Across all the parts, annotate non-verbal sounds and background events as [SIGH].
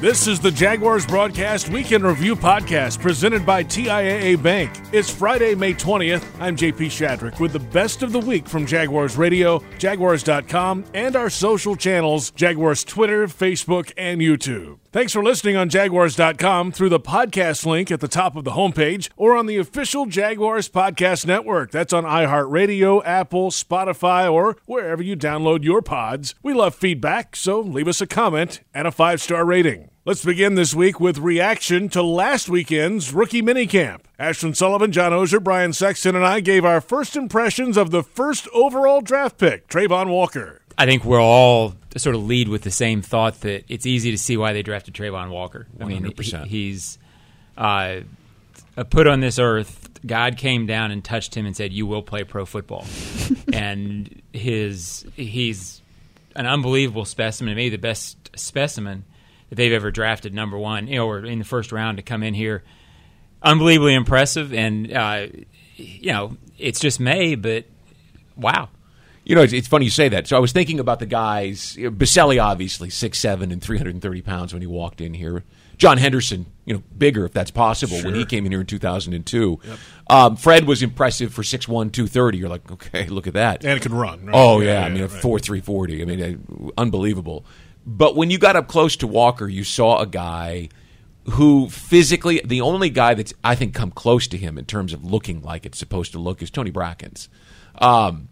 This is the Jaguars Broadcast Weekend Review Podcast presented by TIAA Bank. It's Friday, May 20th. I'm JP Shadrick with the best of the week from Jaguars Radio, Jaguars.com, and our social channels Jaguars Twitter, Facebook, and YouTube. Thanks for listening on Jaguars.com through the podcast link at the top of the homepage or on the official Jaguars Podcast Network. That's on iHeartRadio, Apple, Spotify, or wherever you download your pods. We love feedback, so leave us a comment and a five star rating. Let's begin this week with reaction to last weekend's rookie minicamp. Ashton Sullivan, John Oehser, Brian Sexton, and I gave our first impressions of the first overall draft pick, Travon Walker. I think we're all sort of lead with the same thought that it's easy to see why they drafted Travon Walker. I mean, 100%. he- he's uh, put on this earth. God came down and touched him and said, "You will play pro football," [LAUGHS] and his he's an unbelievable specimen, maybe the best specimen that they've ever drafted. Number one, you know, or in the first round to come in here, unbelievably impressive. And uh, you know, it's just May, but wow. You know, it's, it's funny you say that. So I was thinking about the guys. You know, Boselli, obviously, six seven and 330 pounds when he walked in here. John Henderson, you know, bigger if that's possible when he came in here in 2002. Um, Fred was impressive for 6'1", 230. You're like, okay, look at that. And it can run. Right? Oh yeah, I mean right. four three forty. I mean, uh, unbelievable. But when you got up close to Walker, you saw a guy who physically the only guy that's I think come close to him in terms of looking like it's supposed to look is Tony Brackens. Um,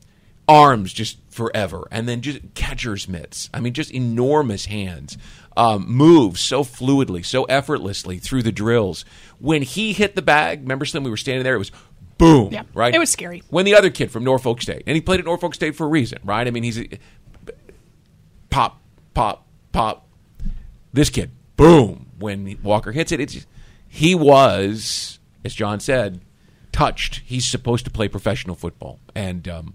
arms just forever, and then just catcher's mitts. I mean, just enormous hands. Um, moves so fluidly, so effortlessly through the drills. When he hit the bag, remember Slim? We were standing there. It was boom. Yeah, right. it was scary. When the other kid from Norfolk State, and he played at Norfolk State for a reason, right? I mean, he's a, pop, pop, pop. This kid, boom! When Walker hits it, it's he was, as John said, touched. He's supposed to play professional football, and um,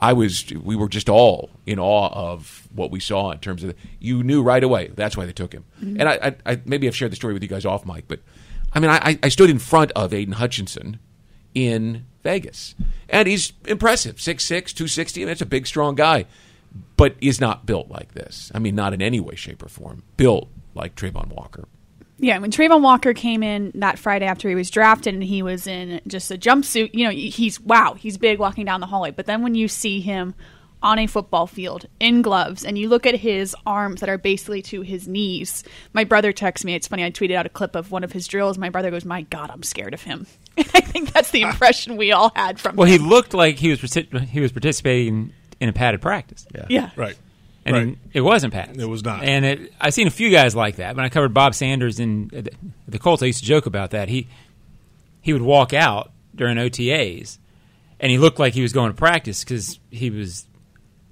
I was. We were just all in awe of what we saw in terms of. you knew right away that's why they took him. Mm-hmm. And I, I, I maybe I've shared the story with you guys off mic, but I mean, I, I stood in front of Aidan Hutchinson in Vegas, and he's impressive 6'6", 260, I and it's a big, strong guy, but is not built like this. I mean, not in any way, shape, or form. Built like Travon Walker. Yeah, when Travon Walker came in that Friday after he was drafted and he was in just a jumpsuit, you know, he's wow, he's big walking down the hallway. But then when you see him on a football field in gloves and you look at his arms that are basically to his knees, my brother texts me. It's funny. I tweeted out a clip of one of his drills. My brother goes, "My God, I'm scared of him." And [LAUGHS] I think that's the ah. impression we all had from him. Well, he looked like he was he was participating in a padded practice. Yeah. yeah, Right. And right. it wasn't padded. It was not. And it, I've seen a few guys like that. When I covered Bob Sanders in uh, the, the Colts, I used to joke about that. He he would walk out during OTAs, and he looked like he was going to practice because he was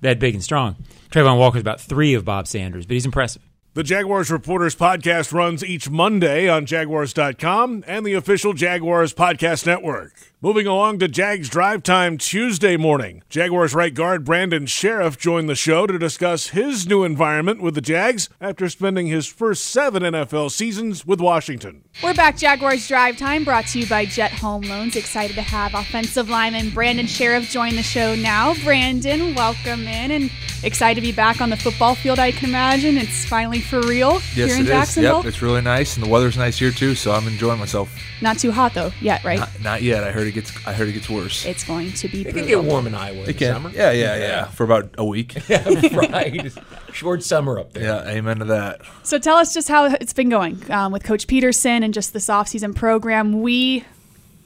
that big and strong. Travon Walker's about three of Bob Sanders, but he's impressive. The Jaguars Reporters podcast runs each Monday on Jaguars.com and the official Jaguars Podcast Network. Moving along to Jags Drive Time Tuesday morning. Jaguars right guard Brandon Scherff joined the show to discuss his new environment with the Jags after spending his first seven NFL seasons with Washington. We're back, Jaguars Drive Time, brought to you by Jet Home Loans. Excited to have offensive lineman Brandon Scherff join the show now. Brandon, welcome in, and excited to be back on the football field. I can imagine it's finally for real Yes, here in it is. Jacksonville. Yep, it's really nice, and the weather's nice here too. So I'm enjoying myself. Not too hot though yet, right? Not, not yet. I heard it gets. I heard it gets worse. it's going to be It can get warm in Iowa in It the can. summer. Yeah, yeah, yeah. For about a week. [LAUGHS] right. Short summer up there. yeah, amen to that. So tell us just how it's been going um, with Coach Pederson and just this offseason program. We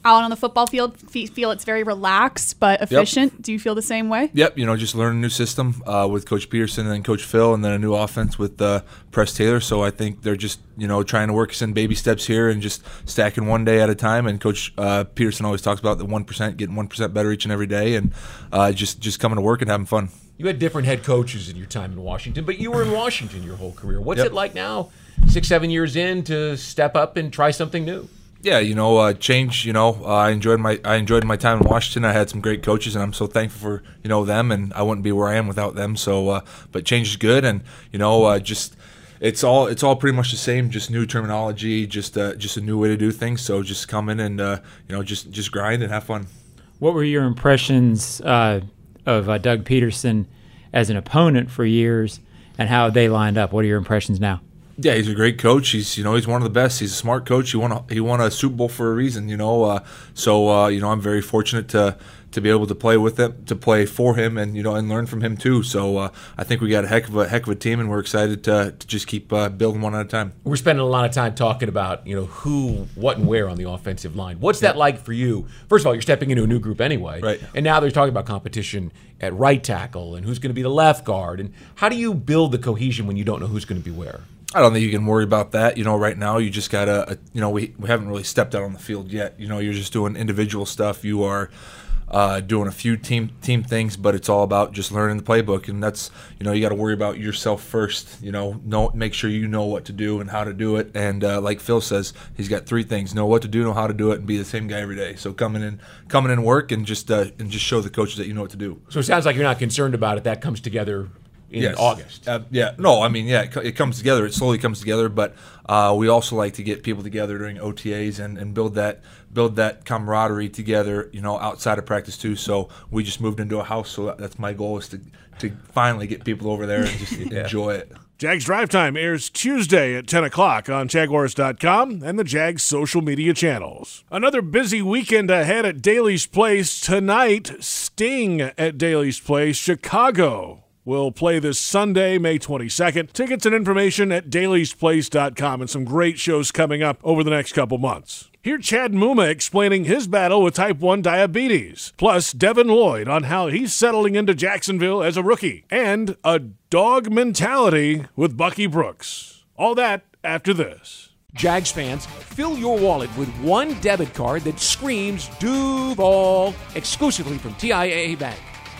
out on the football field feel it's very relaxed but efficient. Do you feel the same way? Yep, you know, just learn a new system uh, with Coach Pederson and then Coach Phil, and then a new offense with uh, Press Taylor. So I think they're just you know trying to work us in baby steps here and just stacking one day at a time. And Coach uh, Pederson always talks about the one percent, getting one percent better each and every day, and uh, just just coming to work and having fun. You had different head coaches in your time in Washington, but you were in [CLEARS THROAT] Washington your whole career. What's Yep. it like now, six, seven years in, to step up and try something new? Yeah, you know, uh, change. You know, uh, I enjoyed my I enjoyed my time in Washington. I had some great coaches, and I'm so thankful for you know them. And I wouldn't be where I am without them. So, uh, but change is good, and you know, uh, just it's all it's all pretty much the same. Just new terminology, just uh, just a new way to do things. So just come in and uh, you know just just grind and have fun. What were your impressions of Doug Pederson as an opponent for years, and how they lined up? What are your impressions now? Yeah, he's a great coach. He's you know he's one of the best. He's a smart coach. He won a, he won a Super Bowl for a reason. You know, uh, so uh, you know I'm very fortunate to to be able to play with him, to play for him, and you know and learn from him too. So uh, I think we got a heck of a heck of a team, and we're excited to, to just keep uh, building one at a time. We're spending a lot of time talking about you know who, what, and where on the offensive line. What's that like for you? First of all, you're stepping into a new group anyway, Right. And now they're talking about competition at right tackle and who's going to be the left guard, and how do you build the cohesion when you don't know who's going to be where? I don't think you can worry about that. You know, right now you just gotta. Uh, you know, we we haven't really stepped out on the field yet. You know, you're just doing individual stuff. You are. Uh, doing a few team team things, but it's all about just learning the playbook, and that's you know you got to worry about yourself first. You know, know make sure you know what to do and how to do it. And uh, like Phil says, he's got three things: know what to do, know how to do it, and be the same guy every day. So coming in, coming in, work, and just uh, and just show the coaches that you know what to do. So it sounds like you're not concerned about it. That comes together in Yes. August. Uh, yeah, no, I mean, yeah, it, it comes together. It slowly comes together, but uh, we also like to get people together during OTAs and, and build that build that camaraderie together. You know, outside of practice too. So we just moved into a house, so that, that's my goal is to to finally get people over there and just [LAUGHS] enjoy it. Jags Drive Time airs Tuesday at 10 o'clock on Jaguars.com and the Jags social media channels. Another busy weekend ahead at Daily's Place. Tonight, Sting at Daily's Place, Chicago. Will play this Sunday, May 22nd. Tickets and information at dailysplace.com and some great shows coming up over the next couple months. Hear Chad Muma explaining his battle with type 1 diabetes, plus Devin Lloyd on how he's settling into Jacksonville as a rookie, and a dog mentality with Bucky Brooks. All that after this. Jags fans, fill your wallet with one debit card that screams Duval exclusively from TIAA Bank.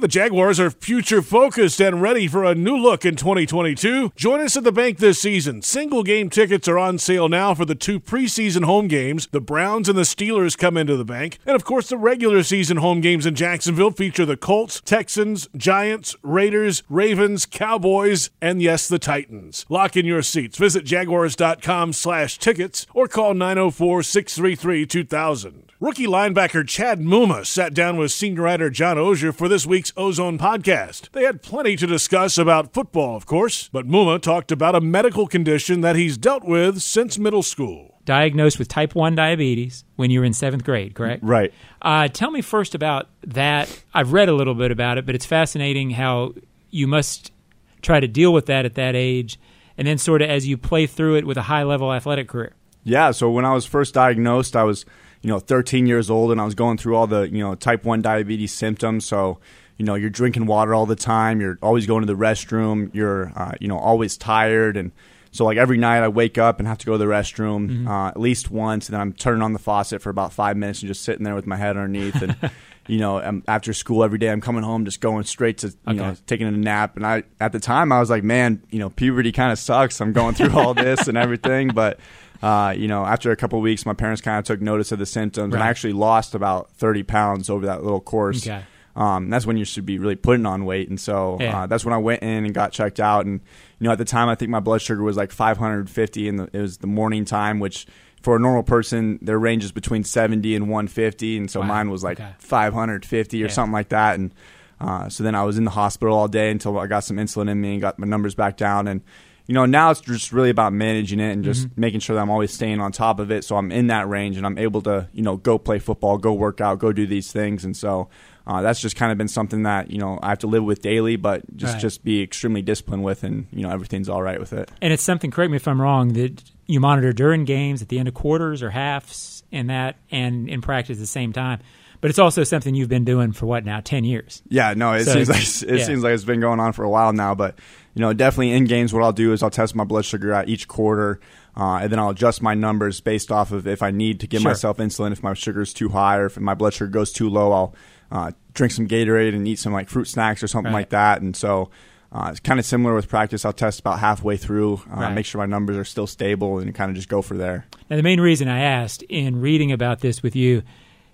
The Jaguars are future focused and ready for a new look in 2022. Join us at the bank this season. Single game tickets are on sale now for the two preseason home games. The Browns and the Steelers come into the bank. And of course, the regular season home games in Jacksonville feature the Colts, Texans, Giants, Raiders, Ravens, Cowboys, and yes, the Titans. Lock in your seats. Visit jaguars.com slash tickets or call 904 633 2000. Rookie linebacker Chad Muma sat down with senior writer John Oehser for this week's O-Zone podcast. They had plenty to discuss about football, of course, but Muma talked about a medical condition that he's dealt with since middle school. Diagnosed with type 1 diabetes when you were in seventh grade, correct? Right. Uh, tell me first about that. I've read a little bit about it, but it's fascinating how you must try to deal with that at that age, and then sort of as you play through it with a high level athletic career. Yeah. So when I was first diagnosed, I was, you know, 13 years old, and I was going through all the, you know, type one diabetes symptoms. So, you know, you're drinking water all the time. You're always going to the restroom. You're, uh, you know, always tired, and so like every night I wake up and have to go to the restroom uh, at least once, and then I'm turning on the faucet for about five minutes and just sitting there with my head underneath and. [LAUGHS] You know, um, after school every day, I'm coming home just going straight to you know taking a nap. And I at the time I was like, man, you know, puberty kind of sucks. I'm going through all this and everything, but uh, you know, after a couple of weeks, my parents kind of took notice of the symptoms, and I actually lost about 30 pounds over that little course. Okay. Um, that's when you should be really putting on weight, and so Yeah. uh, that's when I went in and got checked out. And you know, at the time, I think my blood sugar was like 550, and it was the morning time, which for a normal person, their range is between 70 and 150, and so Wow. mine was like Okay. 550 or Yeah. something like that. And uh, so then I was in the hospital all day until I got some insulin in me and got my numbers back down. And you know, now it's just really about managing it and just Mm-hmm. making sure that I'm always staying on top of it, so I'm in that range and I'm able to you know go play football, go work out, go do these things. And so uh, that's just kind of been something that you know I have to live with daily, but just Right. just be extremely disciplined with, and you know everything's all right with it. And it's something, correct me if I'm wrong, that you monitor during games, at the end of quarters or halves, and that, and in practice at the same time. But it's also something you've been doing for what now, 10 years? Yeah, no, it So seems like it yeah. seems like it's been going on for a while now. But you know, definitely in games, what I'll do is I'll test my blood sugar at each quarter, uh, and then I'll adjust my numbers based off of if I need to give Sure. myself insulin, if my sugar's too high, or if my blood sugar goes too low, I'll uh, drink some Gatorade and eat some like fruit snacks or something Right. like that. And so. uh, it's kind of similar with practice. I'll test about halfway through, uh, Right. make sure my numbers are still stable, and kind of just go for there. Now, the main reason I asked in reading about this with you,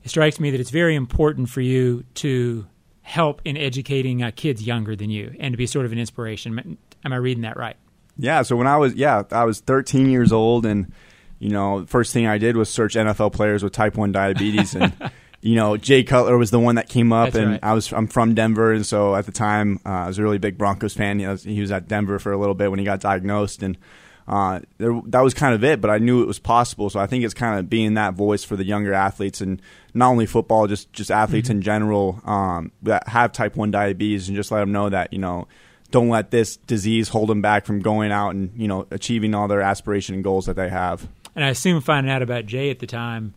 it strikes me that it's very important for you to help in educating uh, kids younger than you and to be sort of an inspiration. Am I reading that right? Yeah, so when I was yeah, I was 13 years old, and you know, first thing I did was search NFL players with type one diabetes, and [LAUGHS] you know, Jay Cutler was the one that came up, That's and right. I was I'm from Denver, and so at the time uh, I was a really big Broncos fan. You know, he was at Denver for a little bit when he got diagnosed, and uh, there, that was kind of it. But I knew it was possible, so I think it's kind of being that voice for the younger athletes, and not only football, just just athletes in general um, that have type one diabetes, and just let them know that you know don't let this disease hold them back from going out and you know achieving all their aspiration and goals that they have. And I assume finding out about Jay at the time,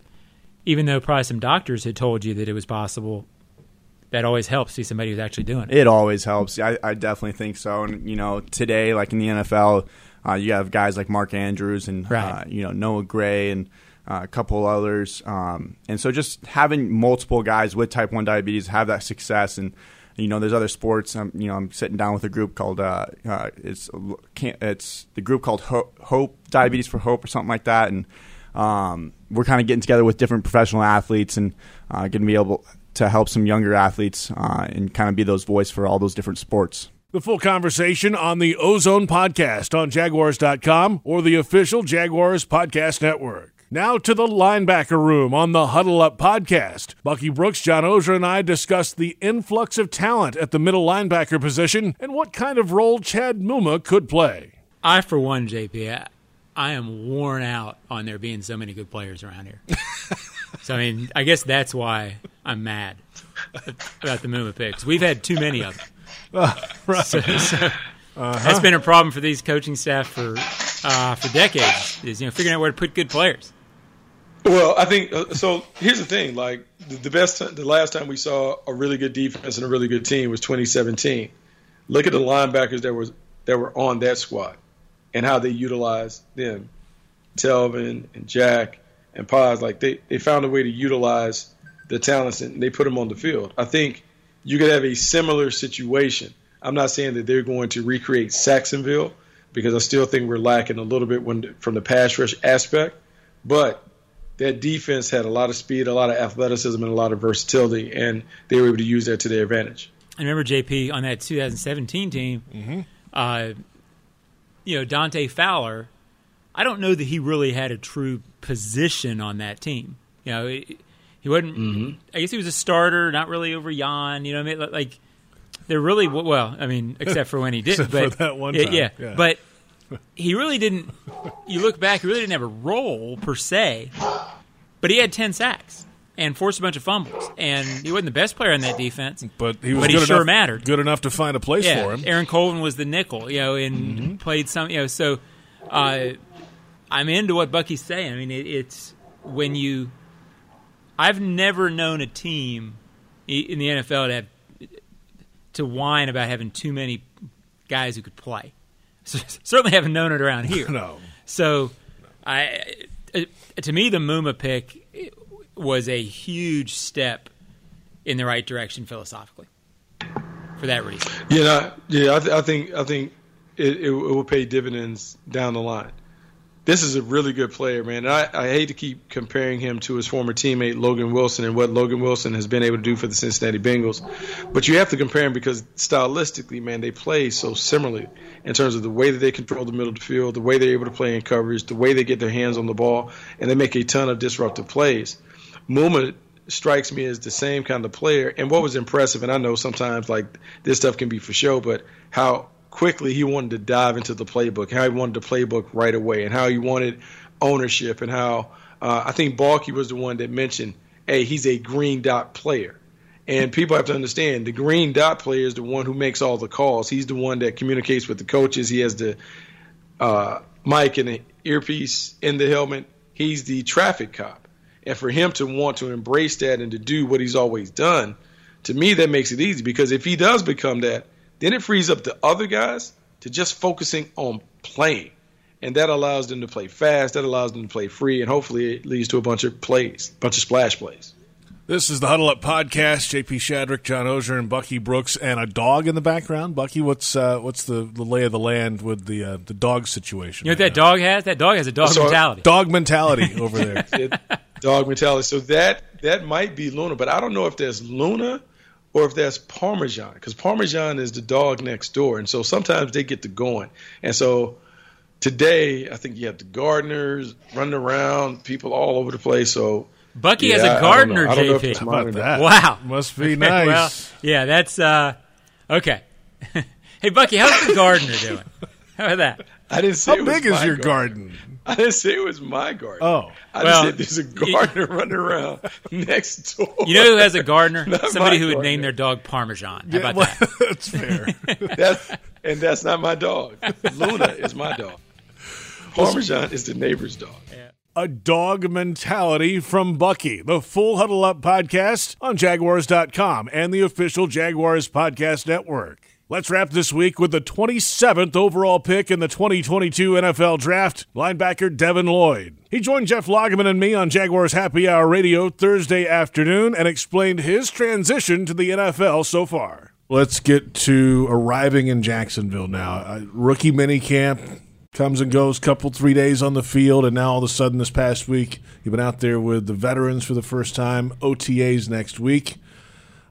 even though probably some doctors had told you that it was possible, that always helps see somebody who's actually doing it. It always helps. I, I definitely think so. And you know, today, like in the NFL, uh, you have guys like Mark Andrews and Right. uh, you know Noah Gray and uh, a couple others. Um, and so, just having multiple guys with type one diabetes have that success and. You know, there's other sports. Um, you know, I'm sitting down with a group called uh, uh, it's it's the group called Ho- Hope Diabetes for Hope or something like that, and um, we're kind of getting together with different professional athletes and uh, going to be able to help some younger athletes uh, and kind of be those voice for all those different sports. The full conversation on the O-Zone Podcast on Jaguars.com or the official Jaguars Podcast Network. Now to the linebacker room on the Huddle Up Podcast. Bucky Brooks, John Oehser, and I discussed the influx of talent at the middle linebacker position and what kind of role Chad Muma could play. I, for one, JP, I, I am worn out on there being so many good players around here. [LAUGHS] so, I mean, I guess that's why I'm mad about the Muma picks. We've had too many of them. [LAUGHS] So- so That's been a problem for these coaching staff for uh, for decades. Is you know figuring out where to put good players. Well, I think uh, so. Here's the thing: like the, the best, ti- the last time we saw a really good defense and a really good team was 2017. Look at the linebackers that was that were on that squad and how they utilized them. Telvin and Jack and Poz, like they, they found a way to utilize the talents and they put them on the field. I think you could have a similar situation. I'm not saying that they're going to recreate Sacksonville because I still think we're lacking a little bit when, from the pass rush aspect, but that defense had a lot of speed, a lot of athleticism, and a lot of versatility, and they were able to use that to their advantage. I remember JP on that 2017 team, uh, you know Dante Fowler. I don't know that he really had a true position on that team. You know, he, he wasn't. I guess he was a starter, not really over Jan. You know, what I mean, like they're really well. I mean, except for when he [LAUGHS] did, Except but for that one yeah, time, yeah, yeah. but he really didn't. You look back, he really didn't have a role per se, but he had ten sacks and forced a bunch of fumbles, and he wasn't the best player on that defense. But he was But he good sure enough, mattered. good enough to find a place Yeah, for him. Aaron Colvin was the nickel, you know, and played some, you know. So, uh, I'm into what Bucky's saying. I mean, it, it's when you. I've never known a team in the NFL to have to whine about having too many guys who could play. [LAUGHS] Certainly haven't known it around here. [LAUGHS] No. So, I uh, to me the Muma pick was a huge step in the right direction philosophically. For that reason. Yeah, no, yeah. I, th- I think I think it, it, it will pay dividends down the line. This is a really good player, man. I, I hate to keep comparing him to his former teammate Logan Wilson and what Logan Wilson has been able to do for the Cincinnati Bengals, but you have to compare him because stylistically, man, they play so similarly in terms of the way that they control the middle of the field, the way they're able to play in coverage, the way they get their hands on the ball, and they make a ton of disruptive plays. Muma strikes me as the same kind of player. And what was impressive, and I know sometimes like this stuff can be for show, but how quickly he wanted to dive into the playbook, how he wanted the playbook right away, and how he wanted ownership, and how uh, I think Bucky was the one that mentioned, hey, he's a green dot player. And people have to understand the green dot player is the one who makes all the calls. He's the one that communicates with the coaches. He has the uh, mic and the earpiece in the helmet. He's the traffic cop. And for him to want to embrace that and to do what he's always done, to me, that makes it easy because if he does become that, then it frees up the other guys to just focusing on playing. And that allows them to play fast, that allows them to play free, and hopefully it leads to a bunch of plays, bunch of splash plays. This is the Huddle Up podcast. JP Shadrick, John Oehser, and Bucky Brooks, and a dog in the background. Bucky, what's uh, what's the, the lay of the land with the uh, the dog situation? You know what that dog has? That dog has a dog So- mentality. Dog mentality [LAUGHS] over there. It- [LAUGHS] dog mentality. So that that might be Luna, but I don't know if there's Luna or if that's Parmesan because Parmesan is the dog next door, and so sometimes they get to going. And so today, I think you have the gardeners running around, people all over the place. So Bucky yeah, has a gardener, know. I don't know if JP. it's How mine about that? Wow. [LAUGHS] Must be [LAUGHS] nice. well, yeah, that's uh, okay. [LAUGHS] hey, Bucky, how's the gardener doing? How about that? I didn't say How it was big is my your garden? I didn't say it was my garden. Oh. I Well, just said there's a gardener running around [LAUGHS] next door. You know who has a gardener? [LAUGHS] Not Somebody who would gardener. name their dog Parmesan. How about well, that? [LAUGHS] that's fair. That's and that's not my dog. Luna is my dog. Parmesan is the neighbor's dog. a dog mentality from Bucky. The full Huddle Up podcast on Jaguars.com and the official Jaguars Podcast Network. Let's wrap this week with the 27th overall pick in the 2022 NFL Draft, linebacker Devin Lloyd. He joined Jeff Lageman and me on Jaguars Happy Hour Radio Thursday afternoon and explained his transition to the NFL so far. Let's get to arriving in Jacksonville now. Uh, rookie minicamp, comes and goes couple three days on the field and now all of a sudden this past week you've been out there with the veterans for the first time otas next week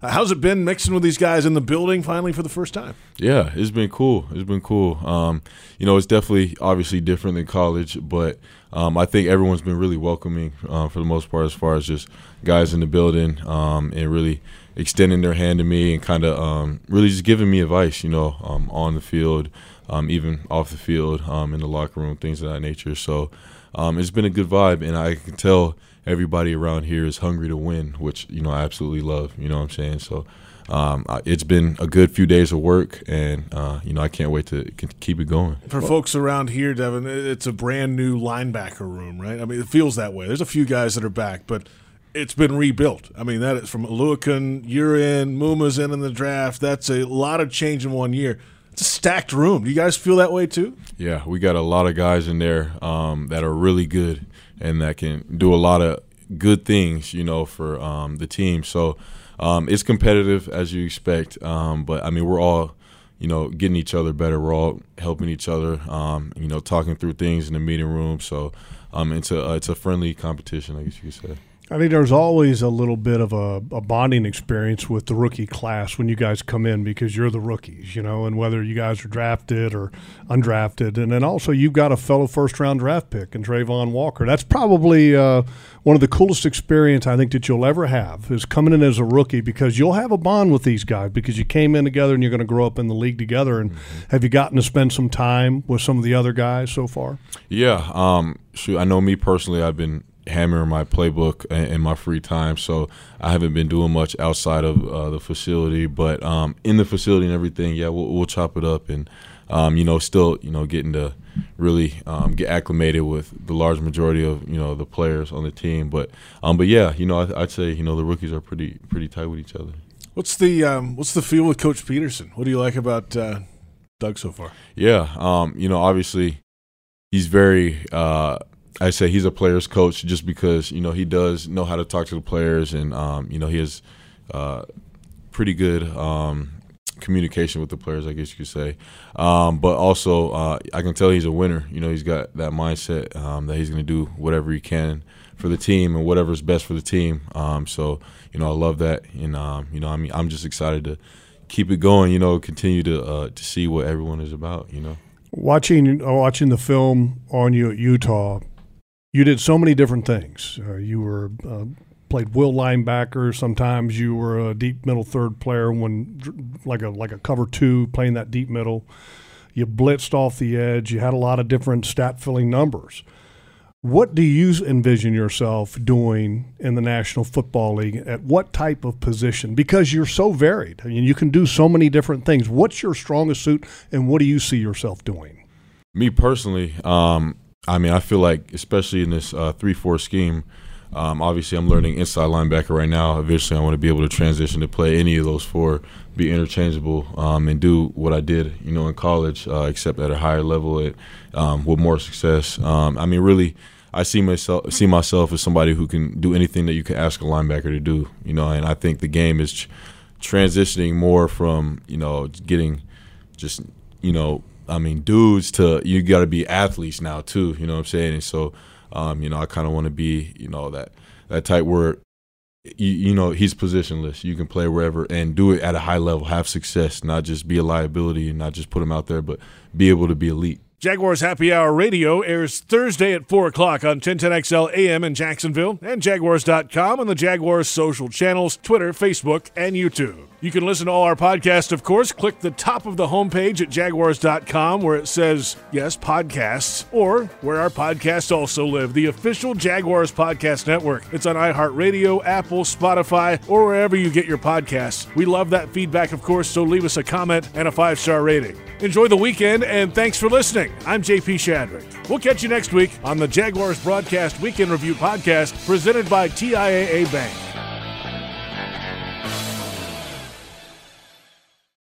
how's it been mixing with these guys in the building finally for the first time Yeah, it's been cool. It's been cool. Um, you know, it's definitely obviously different than college, but um, I think everyone's been really welcoming uh, for the most part, as far as just guys in the building um, and really extending their hand to me and kind of um, really just giving me advice. You know, um, on the field, um, even off the field, in the locker room, things of that nature. So it's been a good vibe, and I can tell everybody around here is hungry to win, which you know I absolutely love. You know what I'm saying? So um, it's been a good few days of work, and uh, you know I can't wait to keep it going. for folks around here devin it's a brand new linebacker room right? I mean it feels that way. There's a few guys that are back but it's been rebuilt. I mean that is Foye Oluokun, you're in muma's in in the draft. That's a lot of change in one year. It's a stacked room. Do you guys feel that way too? Yeah, we got a lot of guys in there um, that are really good and that can do a lot of good things, you know, for um, the team. So um, it's competitive as you expect, um, but I mean we're all, you know, getting each other better. We're all helping each other, um, you know, talking through things in the meeting room. So um, it's a uh, it's a friendly competition, I guess you could say. I think there's always a little bit of a, a bonding experience with the rookie class when you guys come in because you're the rookies, you know, and whether you guys are drafted or undrafted. And then also, you've got a fellow first round draft pick in Travon Walker. That's probably uh, one of the coolest experience I think that you'll ever have is coming in as a rookie because you'll have a bond with these guys because you came in together and you're going to grow up in the league together. And have you gotten to spend some time with some of the other guys so far? Yeah, um, shoot, I know me personally. I've been hammering my playbook in, in my free time, so I haven't been doing much outside of uh, the facility. But um, in the facility and everything, yeah, we'll, we'll chop it up, and um, you know, still, you know, getting to really um, get acclimated with the large majority of you know the players on the team. But um, but yeah, you know, I, I'd say you know the rookies are pretty pretty tight with each other. What's the um, what's the feel with Coach Pederson? What do you like about uh, Doug so far? Yeah, um, you know, obviously, he's very. Uh, I say he's a player's coach just because you know he does know how to talk to the players, and um, you know he has uh, pretty good um, communication with the players, I guess you could say. Um, but also, uh, I can tell he's a winner. You know, he's got that mindset um, that he's going to do whatever he can for the team and whatever's best for the team. Um, so, you know, I love that, and um, you know, I mean, I'm just excited to keep it going. You know, continue to uh, to see what everyone is about. You know. Watching uh, watching the film on you at Utah, you did so many different things. Uh, you were uh, played will linebacker. Sometimes you were a deep middle third player when like a like a cover two, playing that deep middle. You blitzed off the edge. You had a lot of different stat filling numbers. What do you envision yourself doing in the National Football League? At what type of position? Because you're so varied. I mean, you can do so many different things. What's your strongest suit, and what do you see yourself doing? Me personally, um, I mean, I feel like, especially in this uh, three-four scheme, um, obviously I'm learning inside linebacker right now. Eventually, I want to be able to transition to play any of those four, be interchangeable, um, and do what I did, you know, in college, uh, except at a higher level, um, with more success. Um, I mean, really, I see myself see myself as somebody who can do anything that you can ask a linebacker to do. You know, and I think the game is tr- transitioning more from you know getting just you know I mean dudes to you got to be athletes now too. You know what I'm saying? And so um, you know I kind of want to be you know that that type where you, you know he's positionless. You can play wherever and do it at a high level, have success, not just be a liability and not just put him out there, but be able to be elite. Jaguars Happy Hour Radio airs Thursday at 4 o'clock on 1010XL AM in Jacksonville and Jaguars.com on the Jaguars social channels, Twitter, Facebook, and YouTube. You can listen to all our podcasts, of course. Click the top of the homepage at Jaguars.com where it says, yes, podcasts, or where our podcasts also live, the official Jaguars Podcast Network. It's on iHeartRadio, Apple, Spotify, or wherever you get your podcasts. We love that feedback, of course, so leave us a comment and a five star rating. Enjoy the weekend, and thanks for listening. I'm JP Shadrick. We'll catch you next week on the Jaguars Broadcast Weekend Review Podcast presented by TIAA Bank.